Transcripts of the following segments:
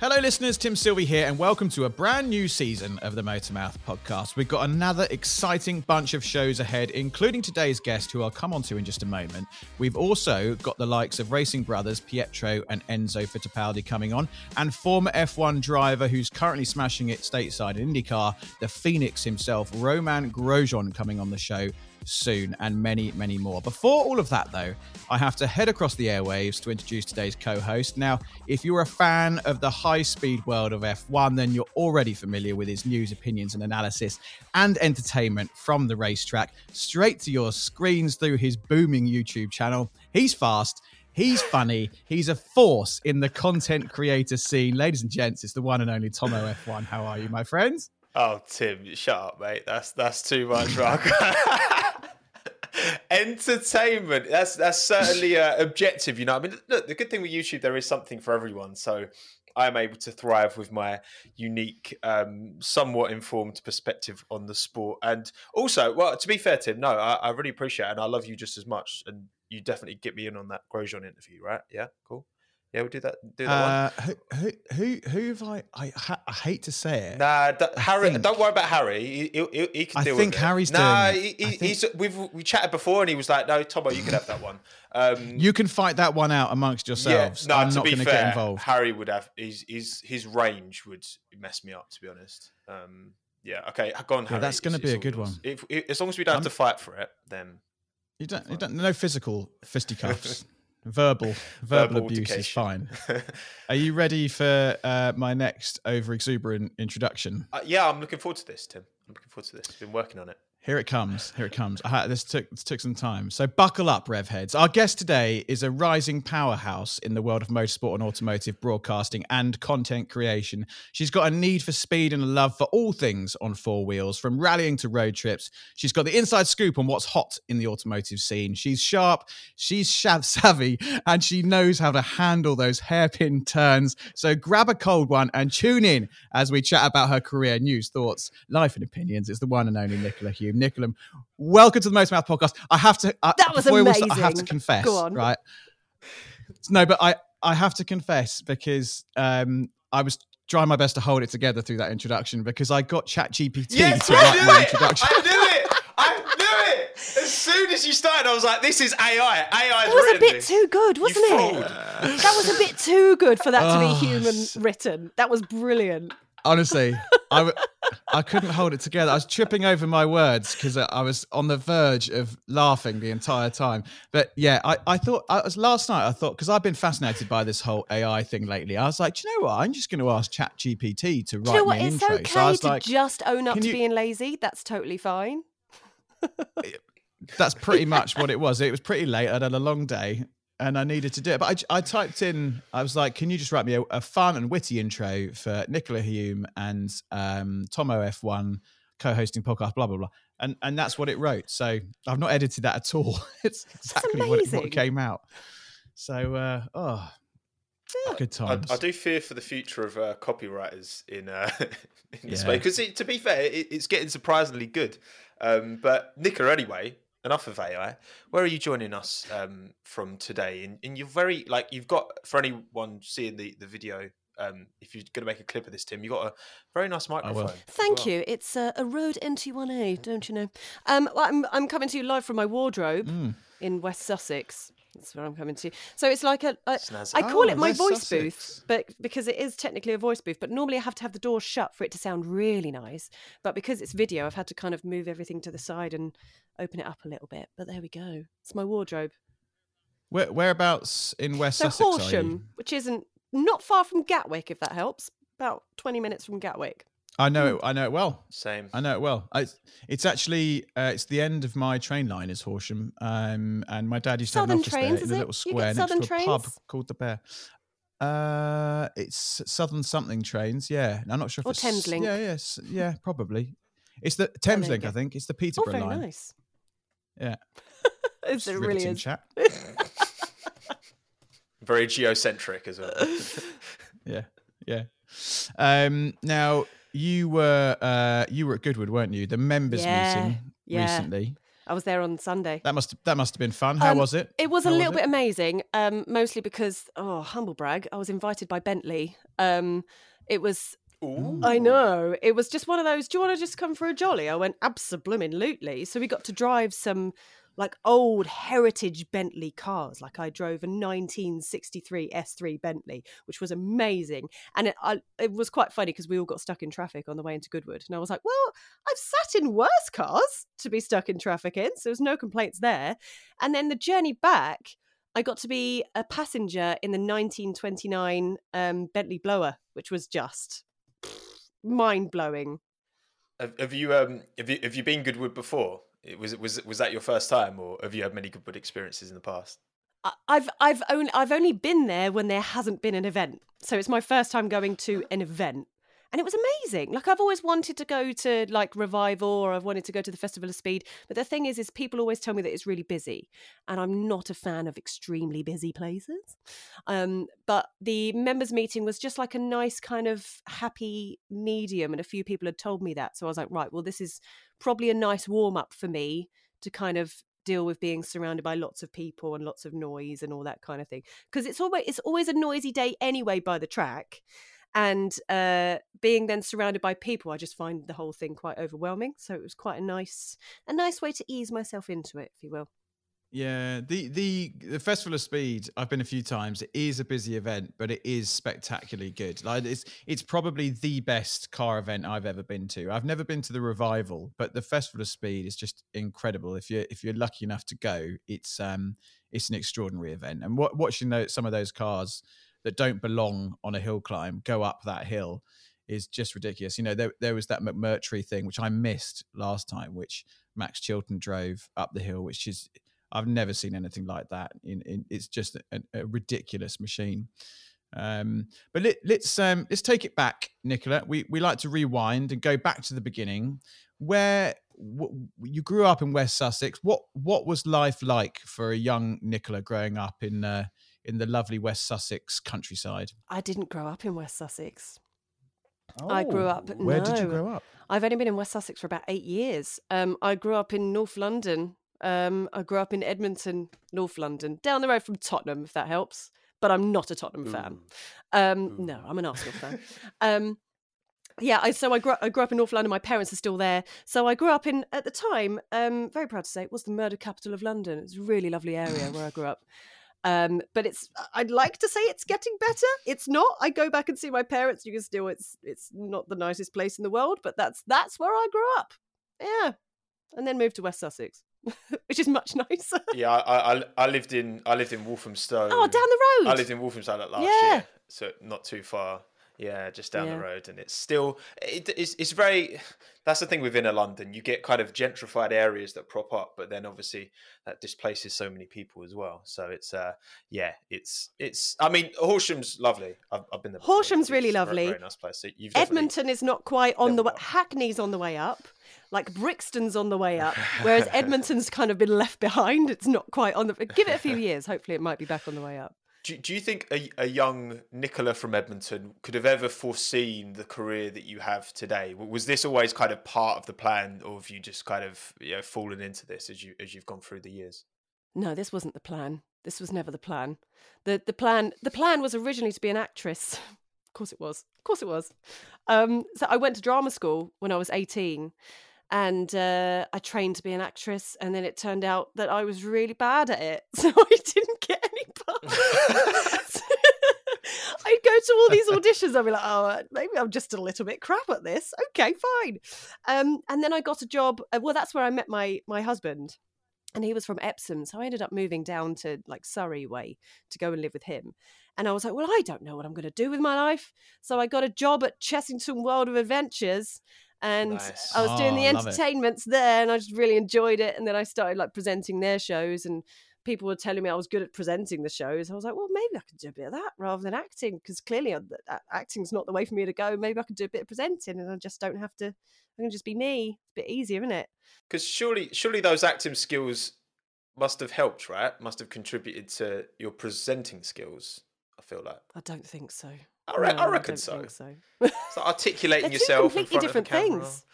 Hello, listeners. Tim Sylvie here, and welcome to a brand new season of the Motormouth podcast. We've got another exciting bunch of shows ahead, including today's guest, who I'll come on to in just a moment. We've also got the likes of racing brothers Pietro and Enzo Fittipaldi coming on, and former F1 driver who's currently smashing it stateside in IndyCar, the Phoenix himself, Romain Grosjean, coming on the show soon, and many, many more. Before all of that, though, I have to head across the airwaves to introduce today's co host. Now, if you're a fan of the high speed world of F1, then you're already familiar with his news, opinions, and analysis and entertainment from the racetrack straight to your screens through his booming YouTube channel. He's fast. He's funny. He's a force in the content creator scene. Ladies and gents, it's the one and only Tomo F1. How are you, my friends? Oh, Tim, shut up, mate. That's that's too much rock. Entertainment. That's that's certainly uh, objective. You know, I mean, look, the good thing with YouTube, there is something for everyone. So I'm able to thrive with my unique, um, somewhat informed perspective on the sport. And also, well, to be fair, Tim, no, I, I really appreciate it, and I love you just as much. And you definitely get me in on that Grosjean interview, right? Yeah, cool. Yeah, we'll do that. Do that Uh, who, who, who, who have I, I? ha- I hate to say it. one. Nah, d- Harry. think- don't worry about Harry. He, he, he, he can I think with it. Harry's Nah, doing he, he, think- he's. We've we chatted before, and he was like, "No, Tomo, you can have that one." Um, You can fight that one out amongst yourselves. no, I'm to not be going to fair, get involved. Harry would have his his his range would mess me up. To be honest. Um, yeah. Okay. Go on, Harry. that's gonna be a good yours. one. If, if- as long as we don't have I'm- to fight for it, then You don't, you don't, no physical fisticuffs. verbal, verbal, Verbal abuse is fine. Are you ready for uh, my next over exuberant introduction? uh, yeah, I'm looking forward to this, Tim. I'm looking forward to this. I've been working on it. Here it comes. Here it comes. This took this took some time. So buckle up, rev heads. Our guest today is a rising powerhouse in the world of motorsport and automotive broadcasting and content creation. She's got a need for speed and a love for all things on four wheels, from rallying to road trips. She's got the inside scoop on what's hot in the automotive scene. She's sharp, she's shav savvy, and she knows how to handle those hairpin turns. So grab a cold one and tune in as we chat about her career, news, thoughts, life, and opinions. It's the one and only Nicola Hume. Nicola, welcome to the Motormouth podcast. I have to. I, That was before we start, I have to confess, Go on. right? No, but I I have to confess because um I was trying my best to hold it together through that introduction because I got ChatGPT Yes, to I write my it. introduction. I knew it. I knew it. As soon as you started, I was like, "This is AI. AI It was a bit too good, wasn't it? fraud. That was a bit too good for that to Oh, be human written. That was brilliant. Honestly, I, w- I couldn't hold it together. I was tripping over my words because I I was on the verge of laughing the entire time. But yeah, I, I thought I was last night. I thought because I've been fascinated by this whole AI thing lately. I was like, Do you know what? I'm just going to ask ChatGPT to write Do you know what? It's intro. okay so to like, just own up to you- being lazy. That's totally fine. that's pretty much what it was. It was pretty late. I'd had a long day and I needed to do it. But I, I typed in, I was like, can you just write me a, a fun and witty intro for Nicola Hume and um, Tomo F1 co hosting podcast, blah, blah, blah. and and that's what it wrote. So I've not edited that at all. it's exactly what, it, what came out. So uh, oh, good I, times. I do fear for the future of uh, copywriters in uh, in this Yeah. way because to be fair, it, it's getting surprisingly good. Um, but Nicola, anyway, enough of AI. Where are you joining us um, from today? And, and you're very like you've got for anyone seeing the the video. Um, if you're going to make a clip of this, Tim, you've got a very nice microphone. as Thank well. you. It's uh, a Rode NT1A, don't you know? Um, well, I'm I'm coming to you live from my wardrobe Mm. in West Sussex. That's where I'm coming to. So it's like a, a Snazzy. I call Oh, it my voice Sussex. booth, but because it is technically a voice booth. But normally I have to have the door shut for it to sound really nice. But because it's video, I've had to kind of move everything to the side and open it up a little bit. But there we go. It's my wardrobe. Where, whereabouts in West So Sussex are you? Horsham, which isn't not far from Gatwick, if that helps. About 20 minutes from Gatwick. I know it. I know it well. Same. I know it well. I, it's actually uh, it's the end of my train line is Horsham, um, and my dad used to have Southern an office trains, there is in a it? little square next to Southern a pub called the Bear. Uh, it's Southern something trains. Yeah, I'm not sure if Or it's Thameslink. Yeah, yes, yeah, probably. It's the Thames you Link, go. I think. It's the Oh, Peterborough very line. nice. Yeah, It's, it really is. chat. Very geocentric as well. yeah, yeah. Um, now you were uh, you were at Goodwood, weren't you? The members Yeah, meeting yeah. recently. I was there on Sunday. That must that must have been fun. How Um, was it? It was a little it? bit amazing, um, mostly because, oh, humble brag, I was invited by Bentley. Um, it was, Ooh. I know, it was just one of those, do you want to just come for a jolly? I went, absolutely. So we got to drive some like old heritage Bentley cars. Like I drove a 1963 S3 Bentley, which was amazing. And it, I, it was quite funny because we all got stuck in traffic on the way into Goodwood. And I was like, well, I've sat in worse cars to be stuck in traffic in. So there's no complaints there. And then the journey back, I got to be a passenger in the 1929 um, Bentley Blower, which was just mind blowing. Have, have you um have you have you been Goodwood before? It was was was that your first time, or have you had many good experiences in the past? I've I've only I've only been there when there hasn't been an event, so it's my first time going to an event, and it was amazing. Like I've always wanted to go to like Revival, or I've wanted to go to the Festival of Speed, but the thing is, is people always tell me that it's really busy, and I'm not a fan of extremely busy places. Um, but the members meeting was just like a nice kind of happy medium, and a few people had told me that, so I was like, right, well, this is probably a nice warm up for me to kind of deal with being surrounded by lots of people and lots of noise and all that kind of thing because it's always it's always a noisy day anyway by the track and uh being then surrounded by people i just find the whole thing quite overwhelming so it was quite a nice a nice way to ease myself into it if you will Yeah, the the the Festival of Speed. I've been a few times. It is a busy event, but it is spectacularly good. Like it's it's probably the best car event I've ever been to. I've never been to the revival, but the Festival of Speed is just incredible. If you if you're lucky enough to go, it's um it's an extraordinary event. And what, watching those, some of those cars that don't belong on a hill climb go up that hill is just ridiculous. You know, there there was that McMurtry thing which I missed last time, which Max Chilton drove up the hill, which is I've never seen anything like that. In, in it's just a, a ridiculous machine. Um, but let, let's um, let's take it back, Nicola. We we like to rewind and go back to the beginning, where you grew up in West Sussex. What what was life like for a young Nicola growing up in uh, in the lovely West Sussex countryside? i didn't grow up in west sussex I grew up- Where did you grow up? I've only been in West Sussex for about eight years. Um, I grew up in North London. Um, I grew up in Edmonton, North London, down the road from Tottenham, if that helps. But I'm not a Tottenham fan. Um, no, I'm an Arsenal fan. Um, yeah, I, so I grew, I grew up in North London. My parents are still there. So I grew up in, at the time, um, very proud to say, it was the murder capital of London. It's a really lovely area where I grew up. Um, but it's I'd like to say it's getting better. It's not. I go back and see my parents. You can still it's it's not the nicest place in the world, but that's that's where I grew up. Yeah, and then moved to West Sussex, which is much nicer. Yeah, I, I I lived in I lived in Walthamstow. Oh, down the road. I lived in Walthamstow like last Yeah. year, so not too far. Yeah, just down Yeah. the road, and it's still it, it's it's very. That's the thing with inner London. You get kind of gentrified areas that prop up, but then obviously that displaces so many people as well. So it's uh yeah, it's it's. I mean, Horsham's lovely. I've, I've been there. before. Horsham's really It's a very- lovely. Very nice place. So Edmonton is not quite on the way. up. Hackney's on the way up, like Brixton's on the way up, whereas Edmonton's kind of been left behind. It's not quite on the. Give it a few years. Hopefully, it might be back on the way up. Do, do you think a, a young Nicola from Edmonton could have ever foreseen the career that you have today? Was this always kind of part of the plan, or have you just kind of you know, fallen into this as you as you've gone through the years? No, this wasn't the plan. This was never the plan. the the plan The plan was originally to be an actress. Of course, it was. Of course, it was. Um, so I went to drama school when I was eighteen, and uh, I trained to be an actress. And then it turned out that I was really bad at it, so I didn't get any parts. I'd go to all these auditions. I'd be like, "Oh, maybe I'm just a little bit crap at this." Okay, fine. Um, and then I got a job. uh, Well, that's where I met my my husband and he was from Epsom. So I ended up moving down to like Surrey way to go and live with him. And I was like, well, I don't know what I'm going to do with my life. So I got a job at Chessington World of Adventures. And Nice. I was doing the Oh, love entertainments there and I just really enjoyed it. And then I started like presenting their shows and people were telling me I was good at presenting the shows. I was like, well, maybe I could do a bit of that rather than acting because clearly uh, th- a- acting's not the way for me to go. Maybe I could do a bit of presenting and I just don't have to, I can just be me. It's a bit easier, isn't it? Because surely, surely those acting skills must have helped, right? Must have contributed to your presenting skills. I feel like I don't think so. I re- I reckon don't so. think so. so articulating They're two yourself in completely front different of the camera. things.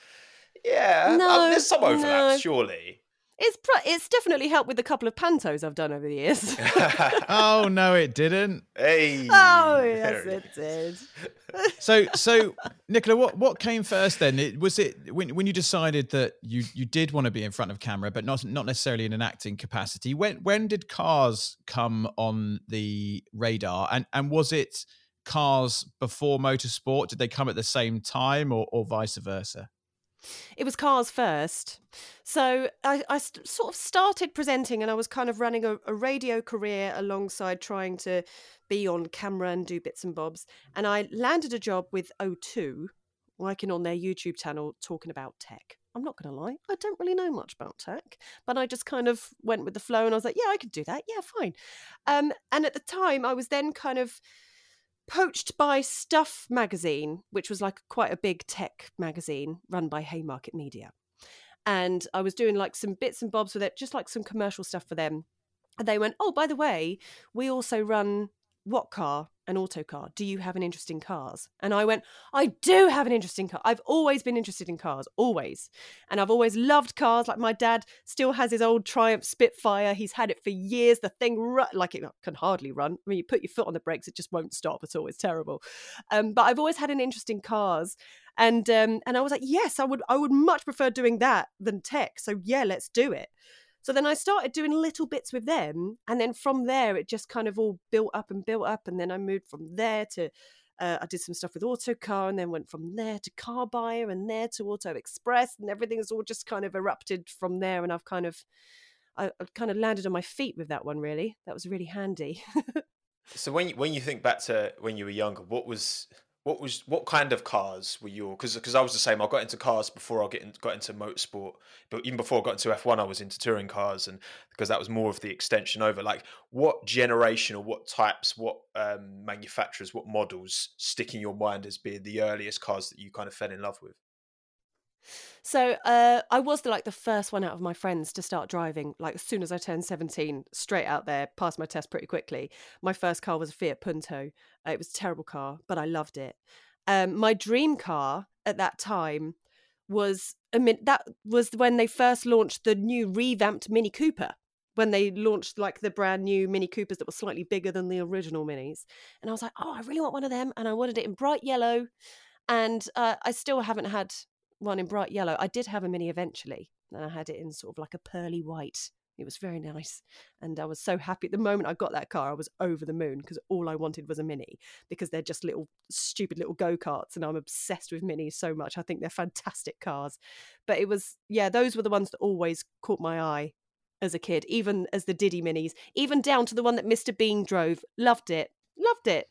Yeah, uh, No, there's some overlap, no. surely. It's pr- it's definitely helped with the couple of pantos I've done over the years. Oh no, it didn't. hey. oh yes, there it did. So, so Nicola, what what came first then? It, was it when when you decided that you you did want to be in front of camera, but not not necessarily in an acting capacity? When when did Cars come on the radar, and and was it Cars before Motorsport? Did they come at the same time, or or vice versa? It was cars first. So I, I st- sort of started presenting and I was kind of running a, a radio career alongside trying to be on camera and do bits and bobs. And I landed a job with O2, working on their YouTube channel talking about tech. I'm not going to lie, I don't really know much about tech, but I just kind of went with the flow and I was like, yeah, I could do that. Yeah, fine. Um, and at the time, I was then kind of poached by Stuff magazine, which was like quite a big tech magazine run by Haymarket Media. And I was doing like some bits and bobs with it, just like some commercial stuff for them. And they went, Oh, by the way, we also run what car? An autocar. Do you have an interest in cars? And I went, I do have an interest in car. I've always been interested in cars, always. And I've always loved cars. Like my dad still has his old Triumph Spitfire. He's had it for years. The thing, ru- like it can hardly run. I mean, you put your foot on the brakes, it just won't stop at all. It's terrible. Um, but I've always had an interest in cars. And um, and I was like, yes, I would I would much prefer doing that than tech. So yeah, let's do it. So then I started doing little bits with them, and then from there it just kind of all built up and built up, and then I moved from there to. Uh, I did some stuff with Autocar, and then went from there to Car Buyer, and there to Auto Express, and everything's all just kind of erupted from there. And I've kind of, I, I kind of landed on my feet with that one. Really, that was really handy. So when you, when you think back to when you were younger, what was what was what kind of cars were your? Because because I was the same. I got into cars before I get in, got into motorsport, but even before I got into F one, I was into touring cars, and because that was more of the extension over. Like what generation or what types, what um, manufacturers, what models stick in your mind as being the earliest cars that you kind of fell in love with? So uh, I was the, like the first one out of my friends to start driving. Like as soon as I turned seventeen, straight out there, passed my test pretty quickly. My first car was a Fiat Punto. Uh, it was a terrible car, but I loved it. Um, my dream car at that time was I mean that was when they first launched the new revamped Mini Cooper. When they launched like the brand new Mini Coopers that were slightly bigger than the original Minis, and I was like, oh, I really want one of them, and I wanted it in bright yellow. And uh, I still haven't had one in bright yellow. I did have a mini eventually, and I had it in sort of like a pearly white. It was very nice, and I was so happy. At The moment I got that car, I was over the moon because all I wanted was a mini because they're just little stupid little go karts, and I'm obsessed with minis so much. I think they're fantastic cars. But it was yeah, those were the ones that always caught my eye as a kid, even as the Diddy minis, even down to the one that Mr. Bean drove. Loved it, loved it.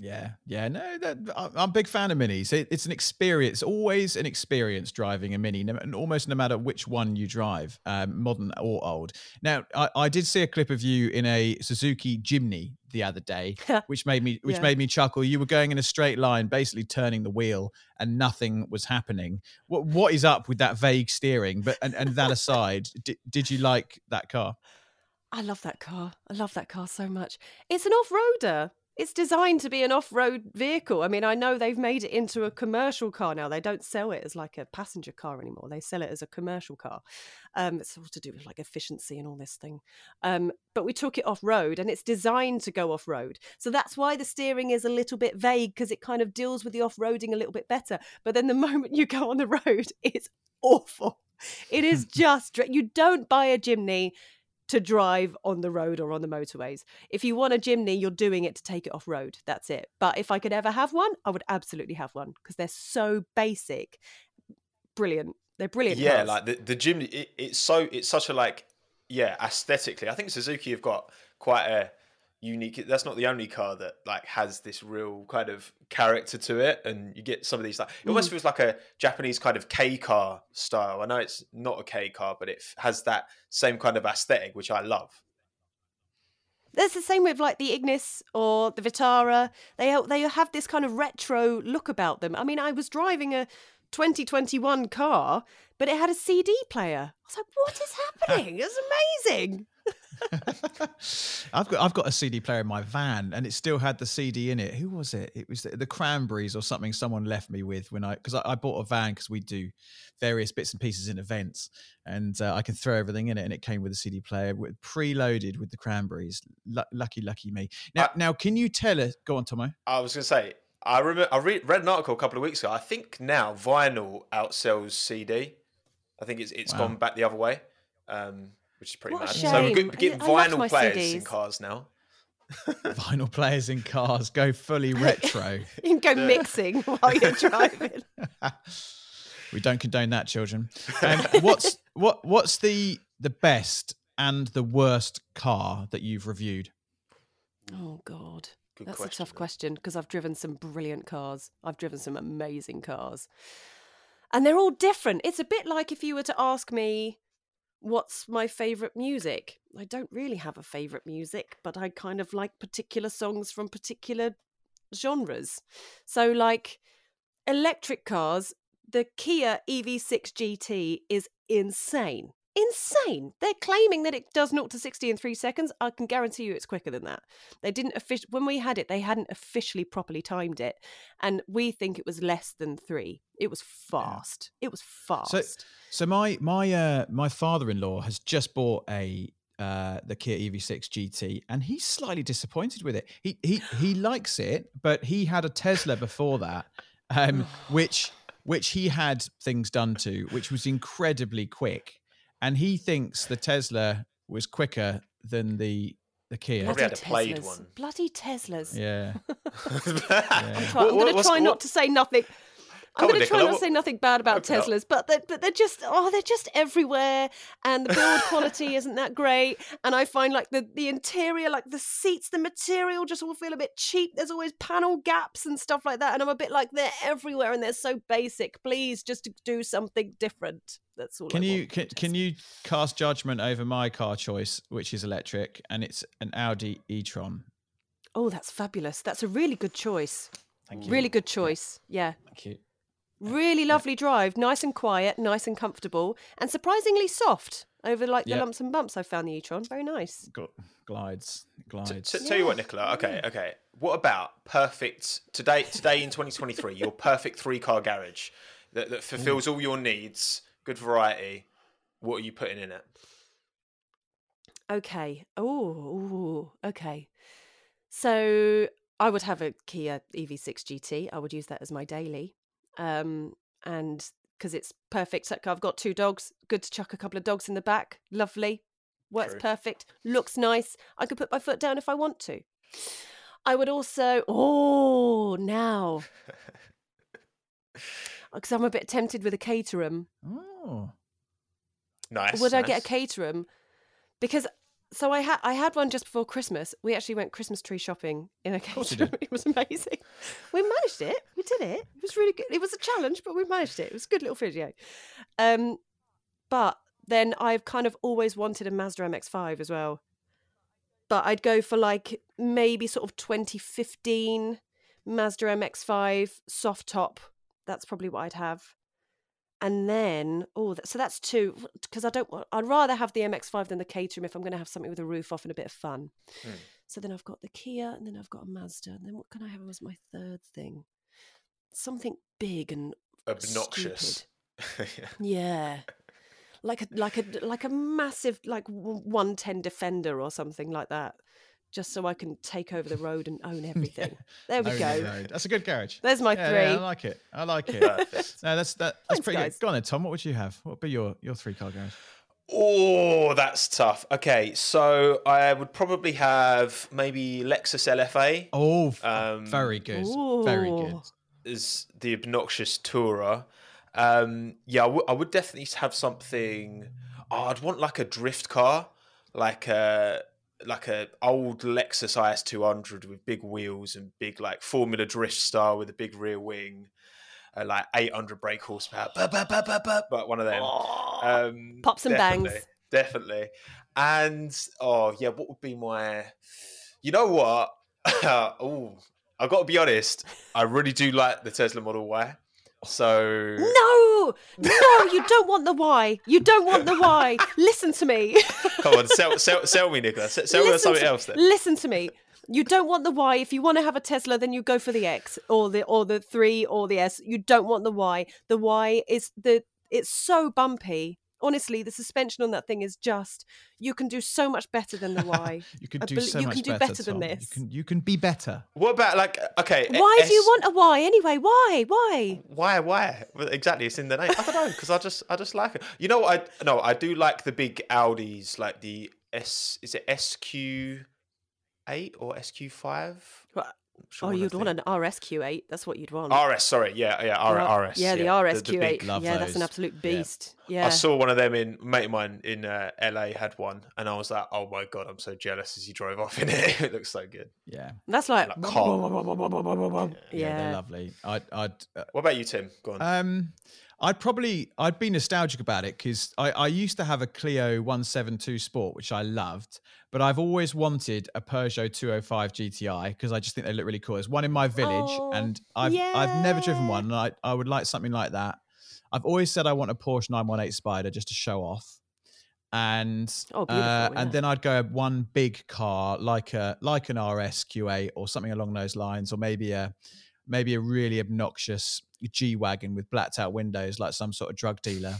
Yeah, yeah, no, that, I'm a big fan of minis. It, it's an experience, always an experience driving a mini, no, almost no matter which one you drive, um, modern or old. Now, I, I, did see a clip of you in a Suzuki Jimny the other day, which made me which yeah. made me chuckle. You were going in a straight line, basically turning the wheel, and nothing was happening. What what is up with that vague steering? But and, and that aside, did, did you like that car? I love that car. I love that car so much. It's an off-roader. It's designed to be an off road vehicle. I mean, I know they've made it into a commercial car now. They don't sell it as like a passenger car anymore. They sell it as a commercial car. Um, it's all to do with like efficiency and all this thing. Um, but we took it off road and it's designed to go off road. So that's why the steering is a little bit vague because it kind of deals with the off roading a little bit better. But then the moment you go on the road, it's awful. It is just, you don't buy a Jimny to drive on the road or on the motorways. If you want a Jimny, you're doing it to take it off road. That's it. But if I could ever have one, I would absolutely have one because they're so basic. Brilliant. They're brilliant. Yeah, cars. like the, the Jimny, it, it's so, it's such a like, yeah, aesthetically. I think Suzuki have got quite a, unique that's not the only car that like has this real kind of character to it and you get some of these like it almost mm. feels like a japanese kind of k car style i know it's not a k car but it has that same kind of aesthetic which i love that's the same with like the Ignis or the Vitara. They they have this kind of retro look about them. I mean, I was driving a 2021 car, but it had a CD player. I was like, "What is happening? it's amazing." I've got I've got a CD player in my van, and it still had the CD in it. Who was it? It was the, the Cranberries or something. Someone left me with when I because I, I, bought a van because we do various bits and pieces in events, and uh, I can throw everything in it, and it came with a CD player with, preloaded with the Cranberries. L- lucky, lucky me. Now, now, can you tell us? Go on, Tomo. I was going to say. I remember I read an article a couple of weeks ago. I think now vinyl outsells CD. I think it's it's wow. gone back the other way. Um, which is pretty what mad. So we're getting vinyl players CDs. in cars now. vinyl players in cars go fully retro. you can go mixing while you're driving. we don't condone that, children. Um, what's what what's the the best and the worst car that you've reviewed? Oh God. Good That's question. a tough question because I've driven some brilliant cars. I've driven some amazing cars. And they're all different. It's a bit like if you were to ask me what's my favorite music? I don't really have a favorite music, but I kind of like particular songs from particular genres. So, like electric cars, the Kia EV6 GT is insane insane. They're claiming that it does 0 to 60 in three seconds. I can guarantee you it's quicker than that. They didn't officially, when we had it, they hadn't officially properly timed it. And we think it was less than three. It was fast. Yeah. It was fast. So, so my, my, uh, my father in law has just bought a, uh, the Kia EV6 GT, and he's slightly disappointed with it. He he he likes it, but he had a Tesla before that, um, which which he had things done to, which was incredibly quick and he thinks the Tesla was quicker than the the Kia. Probably had a played one. Bloody Teslas. Yeah. yeah. I'm going to try not to say nothing. I'm going to try not to say nothing bad about Teslas, but they're, but they're just oh they're just everywhere, and the build quality isn't that great. And I find like the the interior, like the seats, the material just all feel a bit cheap. There's always panel gaps and stuff like that, and I'm a bit like they're everywhere and they're so basic. Please just do something different. That's all. Can I you can, can you cast judgment over my car choice, which is electric, and it's an Audi e-tron? Oh, that's fabulous. That's a really good choice. Thank you. Really good choice. Yeah. Thank you. Really lovely drive, nice and quiet, nice and comfortable, and surprisingly soft over like the lumps and bumps. I found the e-tron very nice. glides, glides. T- tell you what, Nicola. Okay, mm. okay. What about perfect today? Today in 2023, your perfect three-car garage that, that fulfills all your needs, good variety. What are you putting in it? Okay. Oh, okay. So I would have a Kia EV6 GT. I would use that as my daily um, and because it's perfect. I've got two dogs. Good to chuck a couple of dogs in the back. Lovely. Works True. perfect. Looks nice. I could put my foot down if I want to. I would also. Oh, now. Because I'm a bit tempted with a Caterham. Oh. Nice. Would nice. I get a Caterham? Because so I had I had one just before Christmas. We actually went Christmas tree shopping in a course you Caterham. did. It was amazing. We managed it. We did it. It was really good. It was a challenge, but we managed it. It was a good little video. Um, but then I've kind of always wanted a Mazda MX-5 as well. But I'd go for like maybe sort of 2015 Mazda MX-5 soft top. That's probably what I'd have. And then, oh, so that's two because I don't want. I'd rather have the MX-5 than the Caterham if I'm going to have something with a roof off and a bit of fun. Hmm. So then I've got the Kia, and then I've got a Mazda, and then what can I have as my third thing? Something big and Obnoxious. Yeah. yeah, like a like a like a massive like one ten Defender or something like that, just so I can take over the road and own everything. There we Own go. the. That's a good garage. There's my Yeah, three. yeah, I like it. I like it. No, that's that, that's Thanks, pretty guys. good. Go on then, Tom. What would you have? What would be your your three car garage? Oh, that's tough. Okay, so I would probably have maybe Lexus LFA Oh, Um, very good. Very good. Is the obnoxious tourer. Um, yeah, I would definitely have something. Oh, I'd want like a drift car, like a like a old Lexus IS two hundred with big wheels and big like Formula Drift style with a big rear wing, uh, like eight hundred brake horsepower. Bah, bah, bah, bah, bah, but one of them. Um, Pops and definitely, bangs. definitely. And oh yeah, what would be my? You know what? oh, I got to be honest. I really do like the Tesla Model Y. So No, no, you don't want the why. You don't want the why. Listen to me. come on, sell, sell, sell me, Nicholas. Sell me something to- else then. Listen to me. You don't want the Y. If you want to have a Tesla, then you go for the X or the or the three or the S. You don't want the Y. The Y is the it's so bumpy. Honestly, the suspension on that thing is just you can do so much better than the Y. You can do bel- so you much can do better, better than Tom. this. You can you can be better. What about like okay? Why do you S- want a Y anyway? Why? Why? Why? Why? Well, Exactly, it's in the name. I don't know because I just, I just like it. You know what? I no, I do like the big Audis, like the S. Is it SQ eight or SQ five? What? Oh, you'd want an RSQ8. That's what you'd want. RS. Sorry, yeah, yeah, R- Yeah, RS. Yeah, the RSQ8. big- Love yeah, that's an absolute beast. Yeah. I saw one of them in mate of mine in uh, LA had one, and I was like, oh my god, I'm so jealous as he drove off in it. it looks so good. Yeah. That's like, Like car. Yeah, Yeah. they're lovely. I'd I'd uh, What about you, Tim? Go on. Um, I'd probably I'd be nostalgic about it because I, I used to have a Clio 172 Sport which I loved, but I've always wanted a Peugeot 205 GTI because I just think they look really cool. There's one in my village, Oh, and I've I've never driven one, and I I would like something like that. I've always said I want a Porsche 918 Spider just to show off. And Oh, uh, yeah. and then I'd go one big car like a like an RS Q8 or something along those lines, or maybe a maybe a really obnoxious G wagon with blacked out windows, like some sort of drug dealer.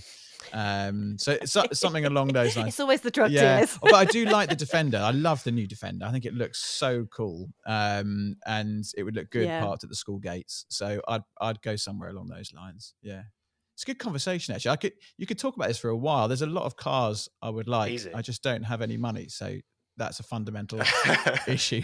Um, so so- something along those lines. it's always the drug yeah, dealers. but I do like the Defender. I love the new Defender. I think it looks so cool, um, and it would look good Yeah. parked at the school gates. So I'd I'd go somewhere along those lines. Yeah, it's a good conversation actually. I could you could talk about this for a while. There's a lot of cars I would like. Easy. I just don't have any money, so that's a fundamental issue.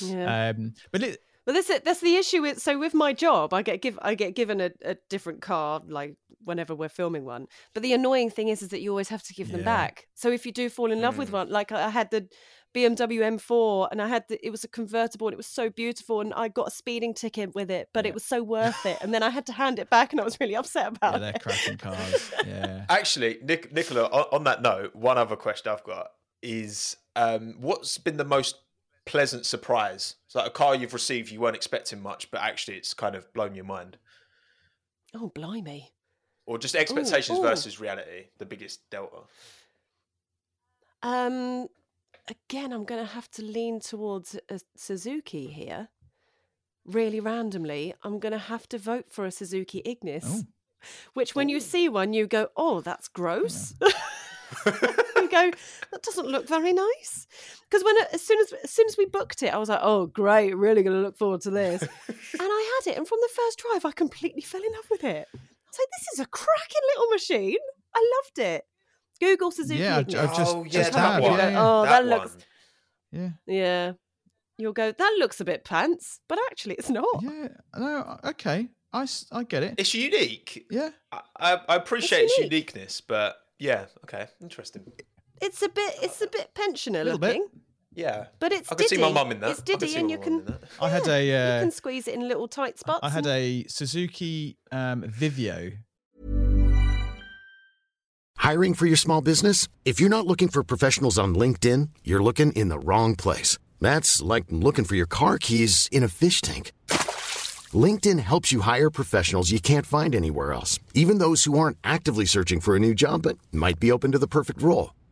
yeah. Um, but it, But this that's the issue with so with my job, I get give I get given a, a different car like whenever we're filming one. But the annoying thing is is that you always have to give them Yeah. back. So if you do fall in love with Mm. one, like I had the BMW M4 and I had the, it was a convertible and it was so beautiful and I got a speeding ticket with it, but Yeah. it was so worth it. And then I had to hand it back and I was really upset yeah, about they're it. cracking cars. Yeah. Actually, Nic- Nicola, on, on that note, one other question I've got is um, what's been the most pleasant surprise? It's like a car you've received you weren't expecting much, but actually it's kind of blown your mind. Oh blimey. Or just expectations ooh. versus reality, the biggest delta. Um again I'm going to have to lean towards a Suzuki here. Really randomly, I'm going to have to vote for a Suzuki Ignis. Oh. Which when you see one you go, "Oh, that's gross." you go, "That doesn't look very nice." Because when as soon as as soon as we booked it, I was like, "Oh, great, really going to look forward to this." and I had it, and from the first drive, I completely fell in love with it. I was like, "This is a cracking little machine." I loved it. Google Suzuki Yeah, I- Ignis. I've just- oh, yeah, just that one. yeah, yeah. Oh, that looks- one. Yeah. Yeah. You'll go, that looks a bit pants, but actually it's not. Yeah. No. Okay. I, I get it. It's unique. Yeah. I, I, I appreciate its unique. uniqueness, but yeah, okay, interesting. It's a bit it's a bit pensioner Little bit. looking. Yeah, But it's I could see my mum in that. It's I could Diddy, see and my you can. in that. I had a, uh, you can squeeze it in little tight spots. I had and- a Suzuki um, Vivio. Hiring for your small business? If you're not looking for professionals on LinkedIn, you're looking in the wrong place. That's like looking for your car keys in a fish tank. LinkedIn helps you hire professionals you can't find anywhere else, even those who aren't actively searching for a new job but might be open to the perfect role.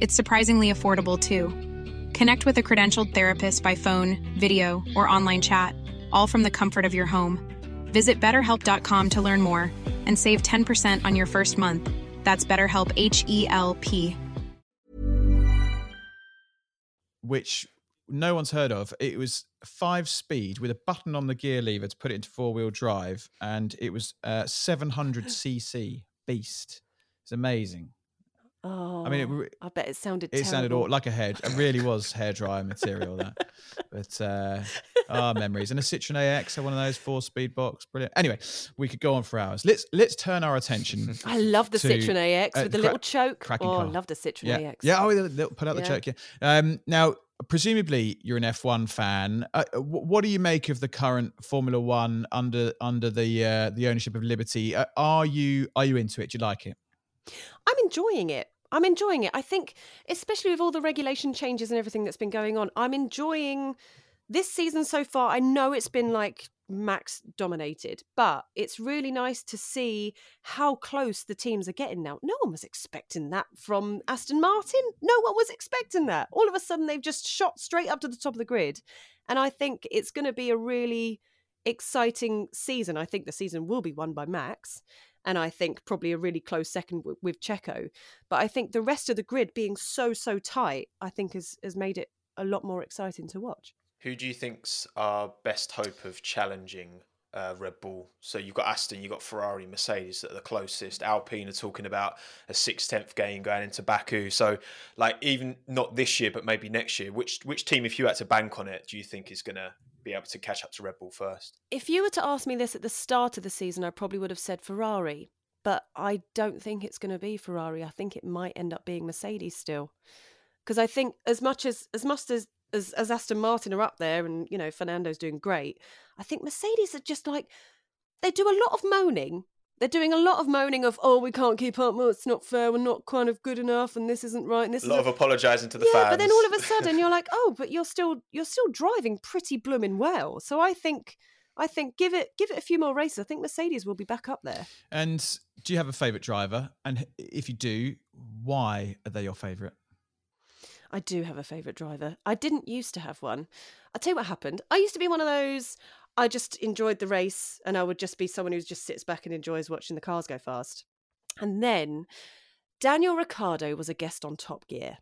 It's surprisingly affordable too. Connect with a credentialed therapist by phone, video, or online chat, all from the comfort of your home. Visit betterhelp.com to learn more and save 10% on your first month. That's BetterHelp H E L P. which no one's heard of. It was five speed with a button on the gear lever to put it into four wheel drive, and it was uh, 700cc beast. It's amazing. Oh, I mean, it I bet it sounded. It sounded all, like a head. It really was hairdryer material that. But uh, ah, memories and a Citroen AX, one of those four speed box, brilliant. Anyway, we could go on for hours. Let's let's turn our attention. I love the to, Citroen AX uh, with the cra- little choke. oh, car. I love the Citroen yeah, AX. yeah. Oh, they'll, put out the Yeah. choke. Yeah. Um, now, presumably, you're an F1 fan. Uh, wh- what do you make of the current Formula One under under the uh, the ownership of Liberty? Uh, are you are you into it? Do you like it? I'm enjoying it. I'm enjoying it. I think, especially with all the regulation changes and everything that's been going on, I'm enjoying this season so far. I know it's been like Max dominated, but it's really nice to see how close the teams are getting now. No one was expecting that from Aston Martin. No one was expecting that. All of a sudden, they've just shot straight up to the top of the grid. And I think it's going to be a really exciting season. I think the season will be won by Max and I think probably a really close second with, with Checo. But I think the rest of the grid being so so tight, I think has has made it a lot more exciting to watch. Who do you think's our best hope of challenging uh, Red Bull? So you've got Aston, you've got Ferrari, Mercedes that are the closest. Alpine are talking about a six tenth gain going into Baku. So like even not this year, but maybe next year. Which which team, if you had to bank on it, do you think is going to be able to catch up to Red Bull first? If you were to ask me this at the start of the season, I probably would have said Ferrari. But I don't think it's going to be Ferrari. I think it might end up being Mercedes still, because I think as much as as much as as, as Aston Martin are up there, and you know Fernando's doing great, I think Mercedes are just like they do a lot of moaning. They're doing a lot of moaning of oh we can't keep up, well, it's not fair, we're not kind of good enough, and this isn't right, and this A lot is of apologising to the yeah, fans. but then all of a sudden you're like, oh, but you're still you're still driving pretty blooming well. So I think I think give it give it a few more races. I think Mercedes will be back up there. And do you have a favourite driver? And if you do, why are they your favourite? I do have a favourite driver. I didn't used to have one. I'll tell you what happened. I used to be one of those, I just enjoyed the race and I would just be someone who just sits back and enjoys watching the cars go fast. And then Daniel Ricciardo was a guest on Top Gear.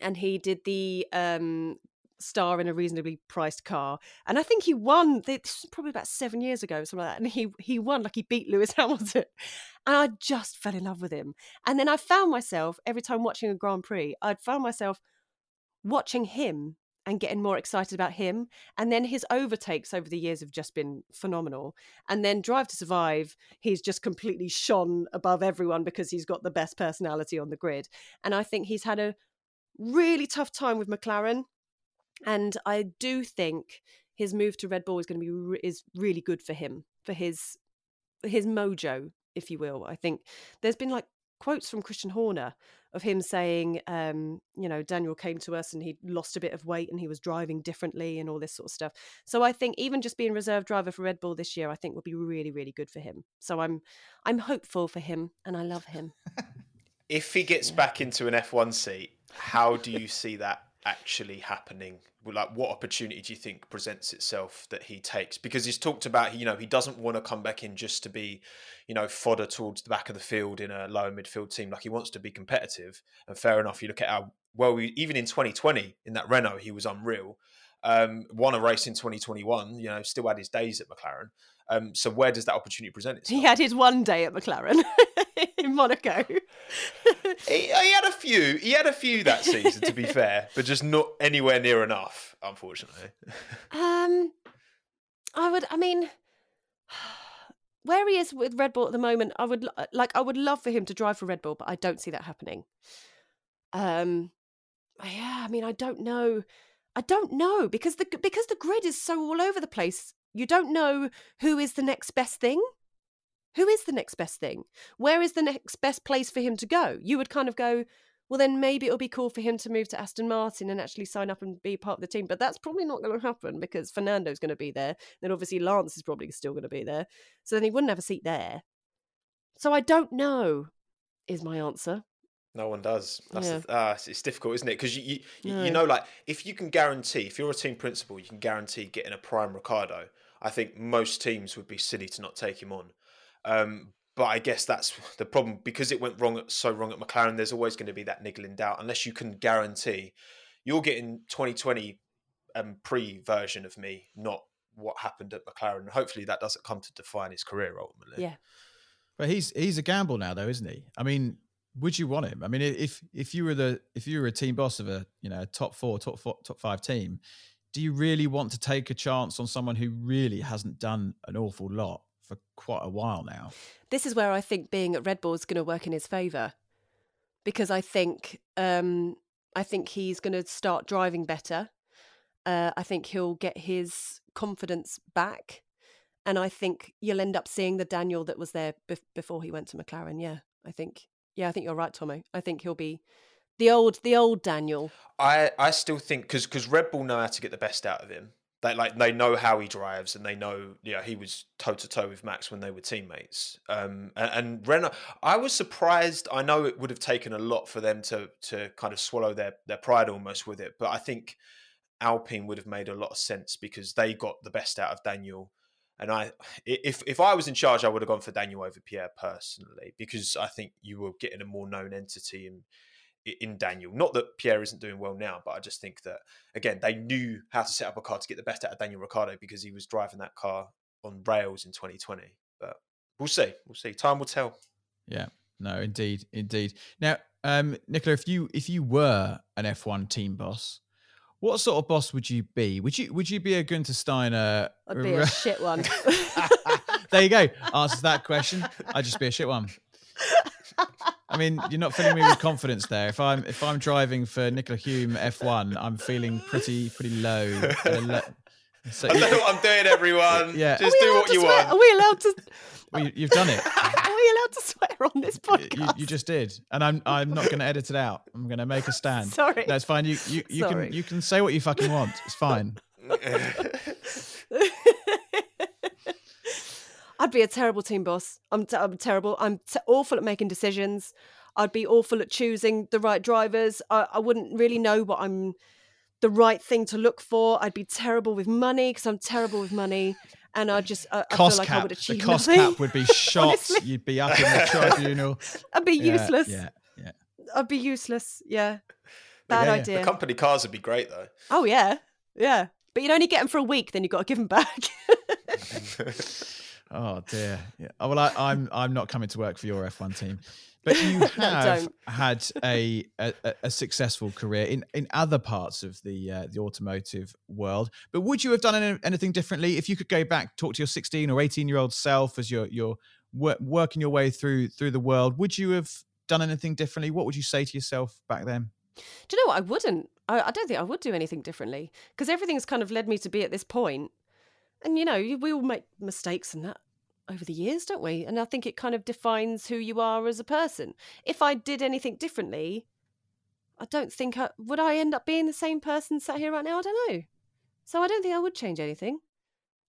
And he did the um, star in a reasonably priced car. And I think he won, this probably about seven years ago, something like that. And he, he won, like he beat Lewis Hamilton. And I just fell in love with him. And then I found myself, every time watching a Grand Prix, I'd found myself watching him and getting more excited about him. And then his overtakes over the years have just been phenomenal. And then Drive to Survive, he's just completely shone above everyone because he's got the best personality on the grid. And I think he's had a really tough time with McLaren. And I do think his move to Red Bull is going to be re- is really good for him for his his mojo, if you will. I think there's been like quotes from Christian Horner of him saying, um, you know, Daniel came to us and he lost a bit of weight and he was driving differently and all this sort of stuff. So I think even just being reserve driver for Red Bull this year, I think will be really, really good for him. So I'm I'm hopeful for him and I love him. If he gets back into an F1 seat, how do you see that actually happening? Like, what opportunity do you think presents itself that he takes? Because he's talked about, you know, he doesn't want to come back in just to be, you know, fodder towards the back of the field in a lower midfield team. Like, he wants to be competitive. And fair enough, you look at how well, we, even in 2020 in that Renault, he was unreal. Um, won a race in 2021. You know, still had his days at McLaren. Um, so where does that opportunity present itself? He had his one day at McLaren in Monaco. he, he, had a few. He had a few that season, to be fair, but just not anywhere near enough, unfortunately. Um, I would. I mean, where he is with Red Bull at the moment, I would like. I would love for him to drive for Red Bull, but I don't see that happening. Um, yeah. I mean, I don't know. I don't know because the because the grid is so all over the place. You don't know who is the next best thing. Who is the next best thing? Where is the next best place for him to go? You would kind of go, well, then maybe it'll be cool for him to move to Aston Martin and actually sign up and be part of the team. But that's probably not going to happen because Fernando's going to be there. Then obviously Lance is probably still going to be there. So then he wouldn't have a seat there. So I don't know, is my answer. No one does. That's yeah. the, uh, it's difficult, isn't it? Because you you, no. you know, like if you can guarantee, if you're a team principal, you can guarantee getting a prime Ricciardo. I think most teams would be silly to not take him on. Um, but I guess that's the problem because it went wrong so wrong at McLaren. There's always going to be that niggling doubt unless you can guarantee you're getting 2020 um, pre version of me, not what happened at McLaren. Hopefully, that doesn't come to define his career ultimately. Yeah, but he's he's a gamble now, though, isn't he? I mean, would you want him? I mean, if if you were the if you were a team boss of a you know top four, top four, top five team, do you really want to take a chance on someone who really hasn't done an awful lot for quite a while now? This is where I think being at Red Bull is going to work in his favour, because I think um, I think he's going to start driving better. Uh, I think he'll get his confidence back, and I think you'll end up seeing the Daniel that was there be- before he went to McLaren. Yeah, I think. Yeah, I think you're right, Tomo. I think he'll be the old the old Daniel. I I still think because because Red Bull know how to get the best out of him. They like they know how he drives and they know yeah he was toe to toe with Max when they were teammates. Um, and, and Renault, I was surprised. I know it would have taken a lot for them to to kind of swallow their their pride almost with it, but I think Alpine would have made a lot of sense because they got the best out of Daniel. And I, if if I was in charge, I would have gone for Daniel over Pierre personally because I think you were getting a more known entity and in Daniel. Not that Pierre isn't doing well now, but I just think that again they knew how to set up a car to get the best out of Daniel Ricciardo because he was driving that car on rails in 2020. But we'll see, we'll see. Time will tell. Yeah, no, indeed, indeed. Now, um, Nicola, if you if you were an F1 team boss, what sort of boss would you be? Would you would you be a Gunther Steiner? I'd be a shit one. there you go. Answers that question. I'd just be a shit one. I mean, you're not filling me with confidence there. If I'm if I'm driving for Nicola Hume F1, I'm feeling pretty pretty low. So, I know what I'm doing, everyone. Yeah, just do what you swear? want. Are we allowed to? Well, you, have done it. Are we allowed to swear on this podcast? You, you just did, and I'm I'm not going to edit it out. I'm going to make a stand. Sorry, that's fine. You you, you can you can say what you fucking want. It's fine. I'd be a terrible team boss. I'm, t- I'm terrible. I'm t- awful at making decisions. I'd be awful at choosing the right drivers. I, I wouldn't really know what I'm the right thing to look for. I'd be terrible with money because I'm terrible with money. And I just I, I feel like cap. I would achieve the cost nothing. cap would be shot. You'd be up in the tribunal. I'd be yeah, useless. Yeah, yeah. I'd be useless. Yeah. Bad yeah, idea. The company cars would be great though. Oh yeah, yeah. But you'd only get them for a week, then you've got to give them back. Oh dear. Yeah. Oh, well, I, I'm I'm not coming to work for your F1 team, but you have had a, a, a successful career in in other parts of the uh, the automotive world. But would you have done any, anything differently if you could go back, talk to your 16 or 18 year old self as you're you're wor- working your way through through the world? Would you have done anything differently? What would you say to yourself back then? Do you know what? I wouldn't. I, I don't think I would do anything differently because everything's kind of led me to be at this point and you know we all make mistakes and that over the years don't we? And i think it kind of defines who you are as a person. If i did anything differently i don't think I, would i end up being the same person sat here right now? I don't know. So i don't think i would change anything.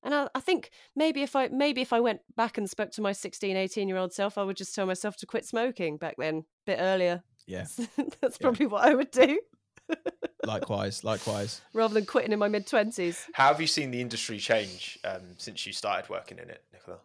And I, I think maybe if i maybe if i went back and spoke to my 16 18 year old self i would just tell myself to quit smoking back then a bit earlier. Yeah. That's probably yeah. what i would do likewise, likewise. Rather than quitting in my mid twenties. How have you seen the industry change um, since you started working in it, Nicola?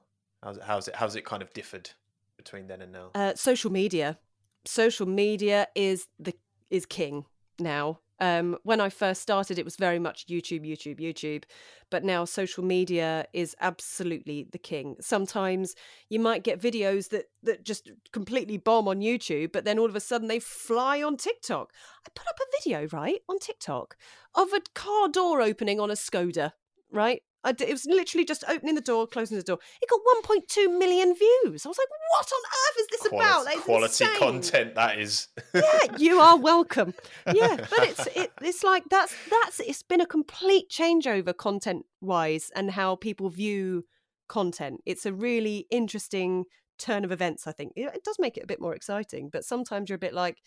How's it, how's it how's it kind of differed between then and now? Uh, social media. Social media is the is king. now. Um, when I first started, it was very much YouTube, YouTube, YouTube. But now social media is absolutely the king. Sometimes you might get videos that that just completely bomb on YouTube, but then all of a sudden they fly on TikTok. I put up a video right on TikTok of a car door opening on a Skoda, right? I d- it was literally just opening the door, closing the door. It got 1.2 million views. I was like, what on earth is this about? That is quality insane. content that is. yeah, you are welcome. Yeah, but it's it, it's like that's that's it's been a complete changeover content wise and how people view content. It's a really interesting turn of events. I think it, it does make it a bit more exciting, but sometimes you're a bit like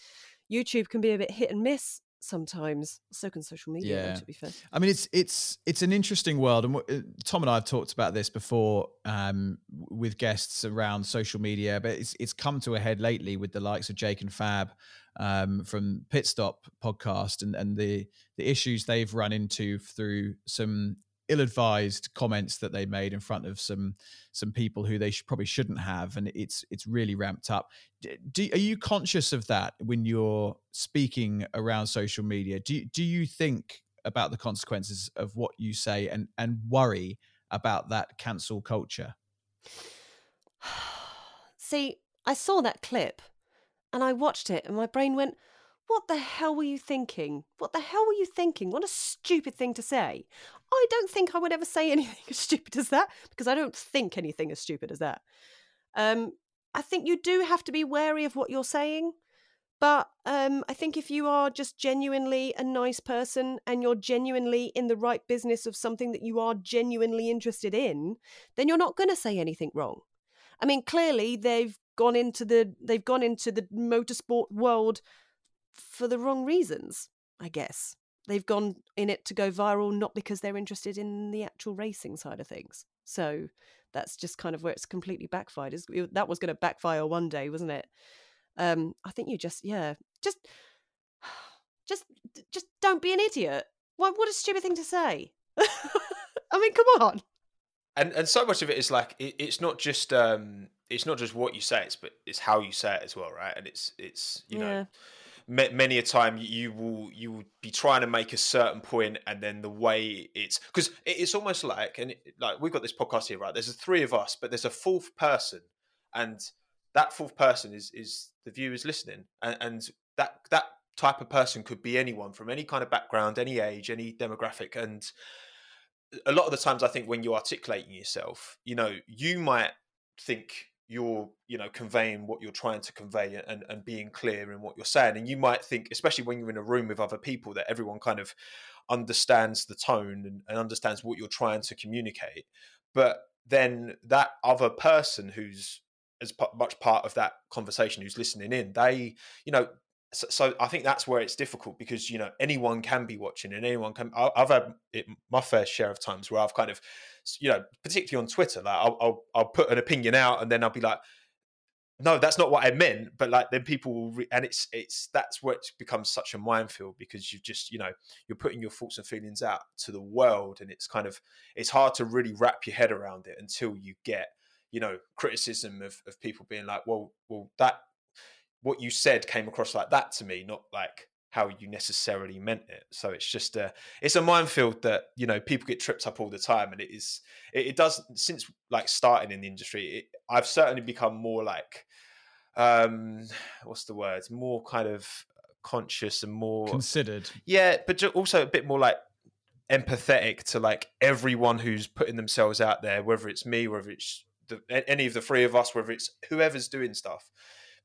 YouTube can be a bit hit and miss sometimes. So can social media. Yeah. To be fair, I mean, it's it's it's an interesting world, and w- uh, Tom and I have talked about this before um, with guests around social media, but it's it's come to a head lately with the likes of Jake and Fab um, from Pit Stop podcast, and and the the issues they've run into through some ill-advised comments that they made in front of some some people who they should, probably shouldn't have, and it's it's really ramped up. Do, are you conscious of that when you're speaking around social media? Do do you think about the consequences of what you say and and worry about that cancel culture? see, I saw that clip, and I watched it, and my brain went. What the hell were you thinking? What the hell were you thinking? What a stupid thing to say. I don't think I would ever say anything as stupid as that because I don't think anything as stupid as that. Um, I think you do have to be wary of what you're saying. But um, I think if you are just genuinely a nice person and you're genuinely in the right business of something that you are genuinely interested in, then you're not going to say anything wrong. I mean, clearly they've gone into the they've gone into the motorsport world for the wrong reasons. I guess they've gone in it to go viral, not because they're interested in the actual racing side of things. So that's just kind of where it's completely backfired. Is that was going to backfire one day, wasn't it? Um, I think you just yeah, just just just don't be an idiot. What what a stupid thing to say. I mean, come on. and and so much of it is like it, it's not just um it's not just what you say it's but it's how you say it as well right and it's it's you Yeah. know many a time you will you will be trying to make a certain point and then the way it's because it's almost like and like we've got this podcast here right? There's a three of us but there's a fourth person and that fourth person is is the viewers listening and, and that that type of person could be anyone from any kind of background any age any demographic. And a lot of the times i think when you're articulating yourself you know you might think you're you know conveying what you're trying to convey and, and being clear in what you're saying and you might think especially when you're in a room with other people that everyone kind of understands the tone and, and understands what you're trying to communicate but then that other person who's as pu- much part of that conversation who's listening in they you know so, so I think that's where it's difficult because you know anyone can be watching and anyone can. I- I've had it, my fair share of times where I've kind of, you know, particularly on Twitter, like I'll, I'll I'll put an opinion out and then I'll be like, no, that's not what I meant. But like then people will, re- and it's it's that's it becomes such a minefield because you've just you know you're putting your thoughts and feelings out to the world and it's kind of it's hard to really wrap your head around it until you get you know criticism of of people being like, well, well that what you said came across like that to me, not like how you necessarily meant it. So it's just a it's a minefield that you know people get tripped up all the time, and it is it, it does since like starting in the industry. It, I've certainly become more like um what's the word more kind of conscious and more Considered. yeah but also a bit more like empathetic to like everyone who's putting themselves out there whether it's me whether it's the, any of the three of us whether it's whoever's doing stuff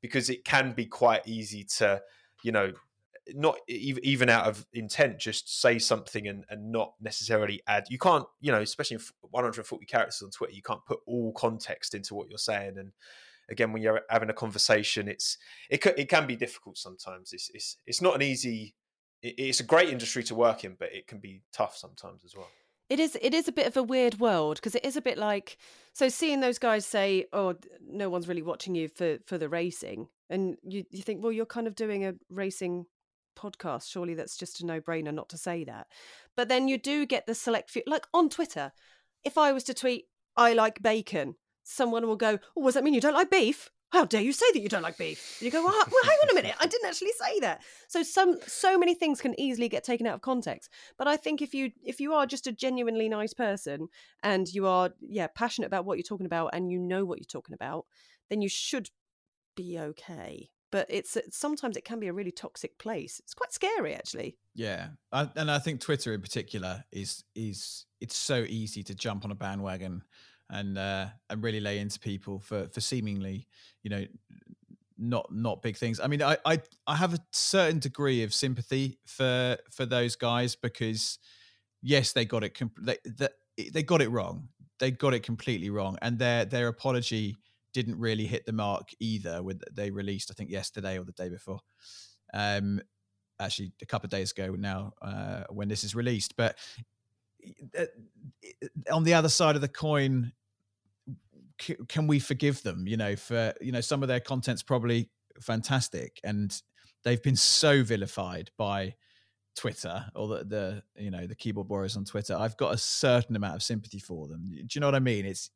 because it can be quite easy to you know not even out of intent just say something and, and not necessarily add you can't you know especially in 140 characters on twitter you can't put all context into what you're saying. And again when you're having a conversation it's it, it can be difficult sometimes. It's it's, it's not an easy it, it's a great industry to work in but it can be tough sometimes as well. It is it is a bit of a weird world because it is a bit like so seeing those guys say, "Oh, no one's really watching you for for the racing," and you you think, well, you're kind of doing a racing podcast. Surely that's just a no brainer not to say that. But then you do get the select few, like on Twitter. If I was to tweet, "I like bacon," someone will go, "Oh, does that mean you don't like beef?" how dare you say that you don't like beef? You go, well, well, hang on a minute, I didn't actually say that. So some so many things can easily get taken out of context. But I think if you if you are just a genuinely nice person and you are yeah passionate about what you're talking about and you know what you're talking about, then you should be okay. But it's sometimes it can be a really toxic place. It's quite scary, actually. Yeah, I, and I think Twitter in particular is is it's so easy to jump on a bandwagon and uh, and really lay into people for for seemingly you know not not big things. I mean, I I I have a certain degree of sympathy for for those guys because yes, they got it comp- they, they they got it wrong. They got it completely wrong, and their their apology didn't really hit the mark either. With they released, I think yesterday or the day before. Um, actually, a couple of days ago now, uh, when this is released, but on the other side of the coin, can we forgive them? You know, for you know, some of their content's probably fantastic, and they've been so vilified by Twitter or the, the you know the keyboard warriors on Twitter. I've got a certain amount of sympathy for them. Do you know what I mean? It's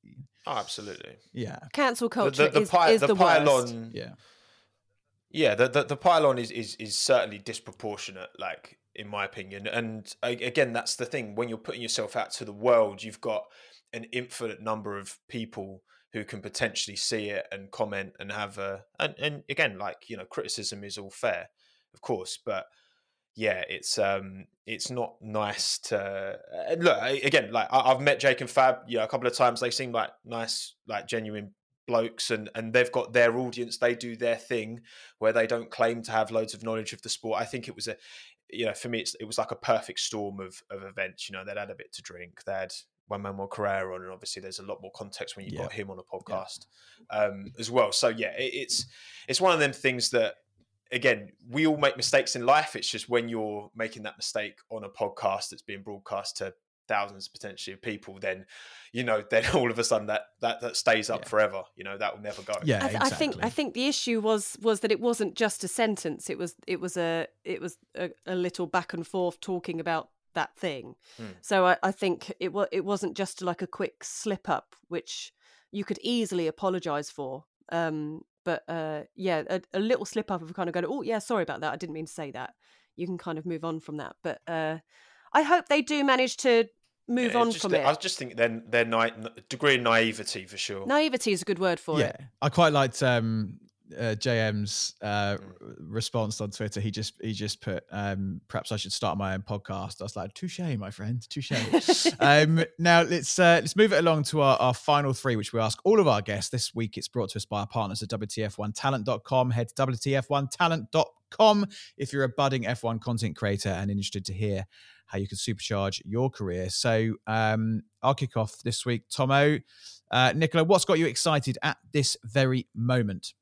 oh, absolutely, yeah. Cancel culture the, the, the is, pi- is the, the pile-on, worst. Yeah, yeah. The, the the pile-on is is is certainly disproportionate. Like in my opinion. And again, that's the thing. When you're putting yourself out to the world, you've got an infinite number of people who can potentially see it and comment and have a and, and again like you know criticism is all fair of course but yeah it's um it's not nice to look again like I, have met jake and fab you know a couple of times they seem like nice like genuine blokes and and they've got their audience they do their thing where they don't claim to have loads of knowledge of the sport i think it was a you know, for me, it was like a perfect storm of, of events. You know, they'd had a bit to drink, they had Juan Manuel Correa on, and obviously there's a lot more context when you've yeah. got him on a podcast yeah. um, as well. So yeah, it, it's it's one of them things that again we all make mistakes in life. It's just when you're making that mistake on a podcast that's being broadcast to thousands potentially of people, then you know, then all of a sudden that that that stays up yeah. forever. You know, that will never go. Yeah, I, th- exactly. I, think I think the issue was was that it wasn't just a sentence. It was it was a it was a, a little back and forth talking about that thing. Hmm. So I, I think it was it wasn't just like a quick slip up, which you could easily apologize for. Um, but uh, yeah, a, a, little slip up of kind of going, oh yeah, sorry about that. I didn't mean to say that. You can kind of move on from that. But uh, I hope they do manage to move yeah, on from it. I just think then their na- degree of naivety for sure. Naivety is a good word for yeah. it. I quite liked um, uh, JM's uh, mm. response on Twitter. He just he just put, um, "Perhaps I should start my own podcast." I was like, "Touche, my friend, touche." um, now let's uh, let's move it along to our, our final three, which we ask all of our guests this week. It's brought to us by our partners at WTF1Talent.com. Head to WTF1Talent.com if you're a budding F1 content creator and interested to hear how you can supercharge your career. So um, I'll kick off this week. Tomo, uh, Nicola, what's got you excited at this very moment?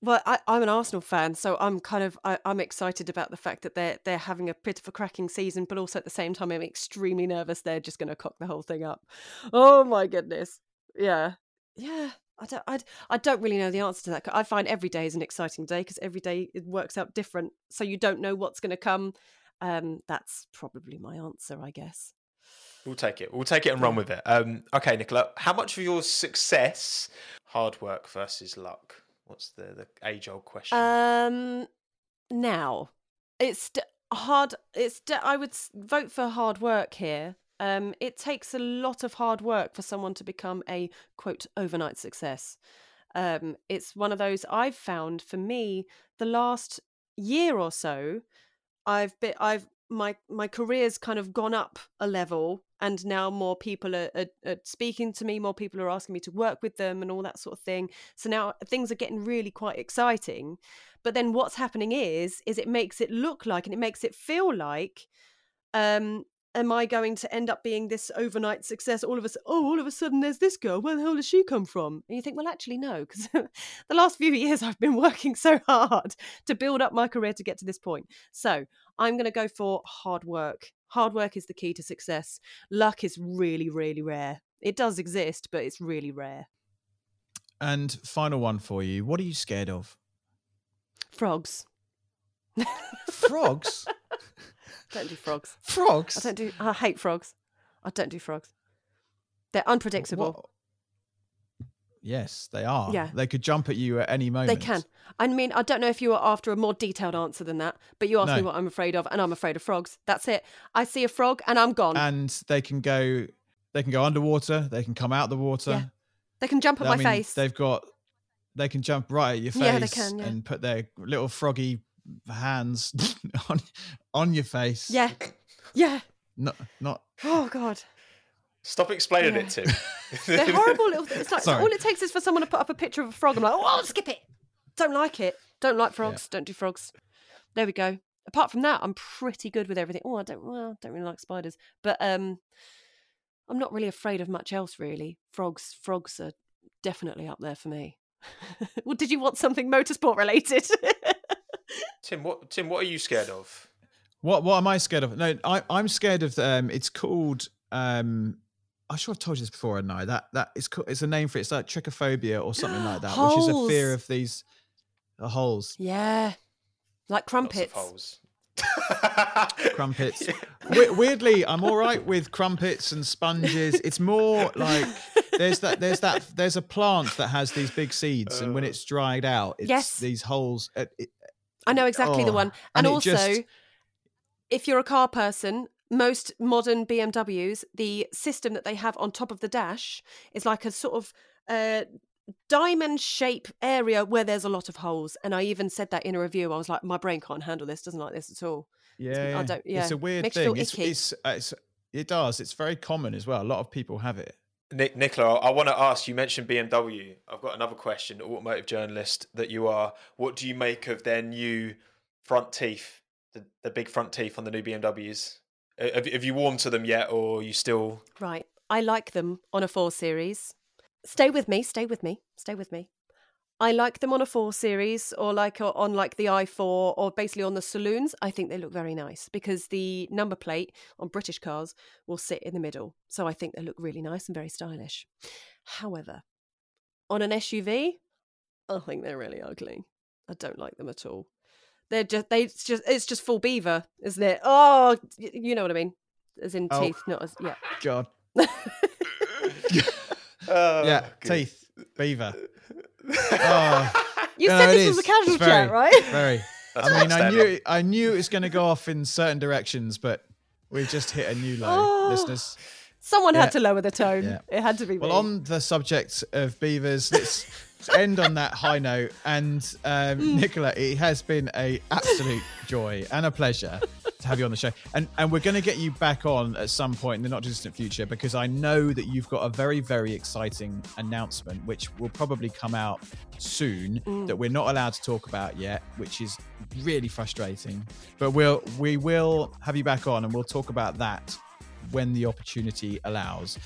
Well, I, am an Arsenal fan, so I'm kind of I, am excited about the fact that they're they're having a bit of a cracking season, but also at the same time, I'm extremely nervous they're just going to cock the whole thing up. Oh my goodness, yeah, yeah. I don't I, I don't really know the answer to that. I find every day is an exciting day because every day it works out different, so you don't know what's going to come, um, that's probably my answer, I guess. We'll take it. We'll take it and run with it. Um, okay, Nicola, how much of your success, hard work versus luck? What's the, the age old question? Um, now, it's hard. It's I would vote for hard work here. Um, it takes a lot of hard work for someone to become a quote overnight success. Um, it's one of those I've found for me the last year or so I've been I've my my career's kind of gone up a level and now more people are, are, are, speaking to me more people are asking me to work with them and all that sort of thing. So now things are getting really quite exciting. But then what's happening is is it makes it look like and it makes it feel like um am I going to end up being this overnight success? All of a oh, all of a sudden there's this girl. Where the hell does she come from? And you think, well, actually, no, because the last few years I've been working so hard to build up my career to get to this point. So I'm going to go for hard work. Hard work is the key to success. Luck is really, really rare. It does exist, but it's really rare. And final one for you. What are you scared of? Frogs. Frogs? Don't do frogs. Frogs? I don't do. I hate frogs. I don't do frogs. They're unpredictable. What? Yes, they are. Yeah. They could jump at you at any moment. They can. I mean, I don't know if you were after a more detailed answer than that, but you asked me what I'm afraid of, and I'm afraid of frogs. That's it. I see a frog and I'm gone. And they can go they can go underwater, they can come out the water. Yeah. they can jump at I my mean, face. They've got they can jump right at your face Yeah, they can, yeah. and put their little froggy hands on on your face. Yeah. Yeah. Not not Oh God. Stop explaining Yeah. it, Tim. They're horrible little things. It's like Sorry. all it takes is for someone to put up a picture of a frog. I'm like, oh, I'll skip it. Don't like it. Don't like frogs. Don't do frogs. There we go. Apart from that, I'm pretty good with everything. Oh, I don't. Well, I don't really like spiders, but um, I'm not really afraid of much else. Really, frogs. Frogs are definitely up there for me. well, did you want something motorsport related? Tim, what Tim, what are you scared of? what what am I scared of? No, I I'm scared of um it's called um I'm sure I've told you this before, hadn't I? That that it's called, it's a name for it. It's like trichophobia or something like that, which is a fear of these uh, holes, yeah, like Lots of crumpets. holes. crumpets. We- weirdly, I'm all right with crumpets and sponges. It's more like there's that there's that there's a plant that has these big seeds, and when it's dried out, it's Yes. these holes. uh, it- I know exactly the one. And, and also, just- if you're a car person, most modern BMWs, the system that they have on top of the dash is like a sort of uh, diamond shape area where there's a lot of holes. And I even said that in a review. I was like, my brain can't handle this. Doesn't like this at all. yeah, I don't- it's yeah, a weird makes thing. It's, it's, uh, it's it does. It's very common as well. A lot of people have it. Nick, Nicola, I want to ask. You mentioned BMW. I've got another question. Automotive journalist that you are. What do you make of their new front teeth? The, the big front teeth on the new BMWs. Uh, Have, have you warmed to them yet, or you still? Right. I like them on a 4 Series. Stay with me, stay with me, stay with me. I like them on a 4 Series or like uh, on like the i4 or basically on the saloons. I think they look very nice because the number plate on British cars will sit in the middle. So I think they look really nice and very stylish. However, on an SUV, I think they're really ugly. I don't like them at all. They're just they it's just it's just full beaver, isn't it? Oh, you know what I mean. As in Oh. teeth, not as yeah. God. Oh, yeah, good. teeth, beaver. Oh, You no, said it this was a casual It's chat, very, right? Very. I mean, I knew it, I knew it was going to go off in certain directions, but we've just hit a new low, Oh. listeners. Someone Yeah. had to lower the tone. Yeah. It had to be Well, me. on the subject of beavers, let's end on that high note. And um, Mm. Nicola, it has been a absolute joy and a pleasure to have you on the show. And and we're going to get you back on at some point in the not too distant future because I know that you've got a very very exciting announcement which will probably come out soon Mm. that we're not allowed to talk about yet, which is really frustrating. But we'll we will have you back on and we'll talk about that when the opportunity allows.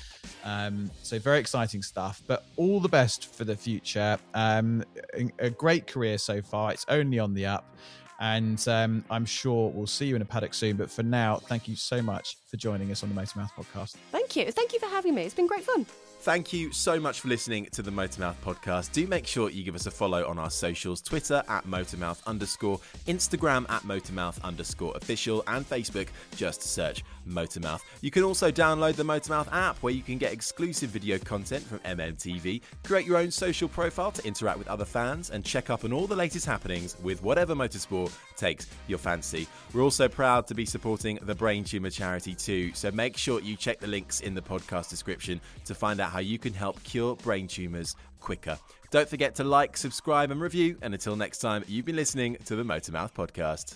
Um, so very exciting stuff. But all the best for the future. Um, a, a great career so far. It's only on the up, and um, I'm sure we'll see you in a paddock soon. But for now, thank you so much for joining us on the Motormouth podcast. Thank you. Thank you for having me. It's been great fun. Thank you so much for listening to the Motormouth podcast. Do make sure you give us a follow on our socials Twitter at Motormouth underscore, Instagram at Motormouth underscore official, and Facebook. Just search Motormouth. You can also download the Motormouth app where you can get exclusive video content from MMTV, create your own social profile to interact with other fans, and check up on all the latest happenings with whatever motorsport takes your fancy. We're also proud to be supporting the Brain Tumor Charity too, so make sure you check the links in the podcast description to find out how you can help cure brain tumors quicker. Don't forget to like, subscribe, and review. And until next time, you've been listening to the Motormouth Podcast.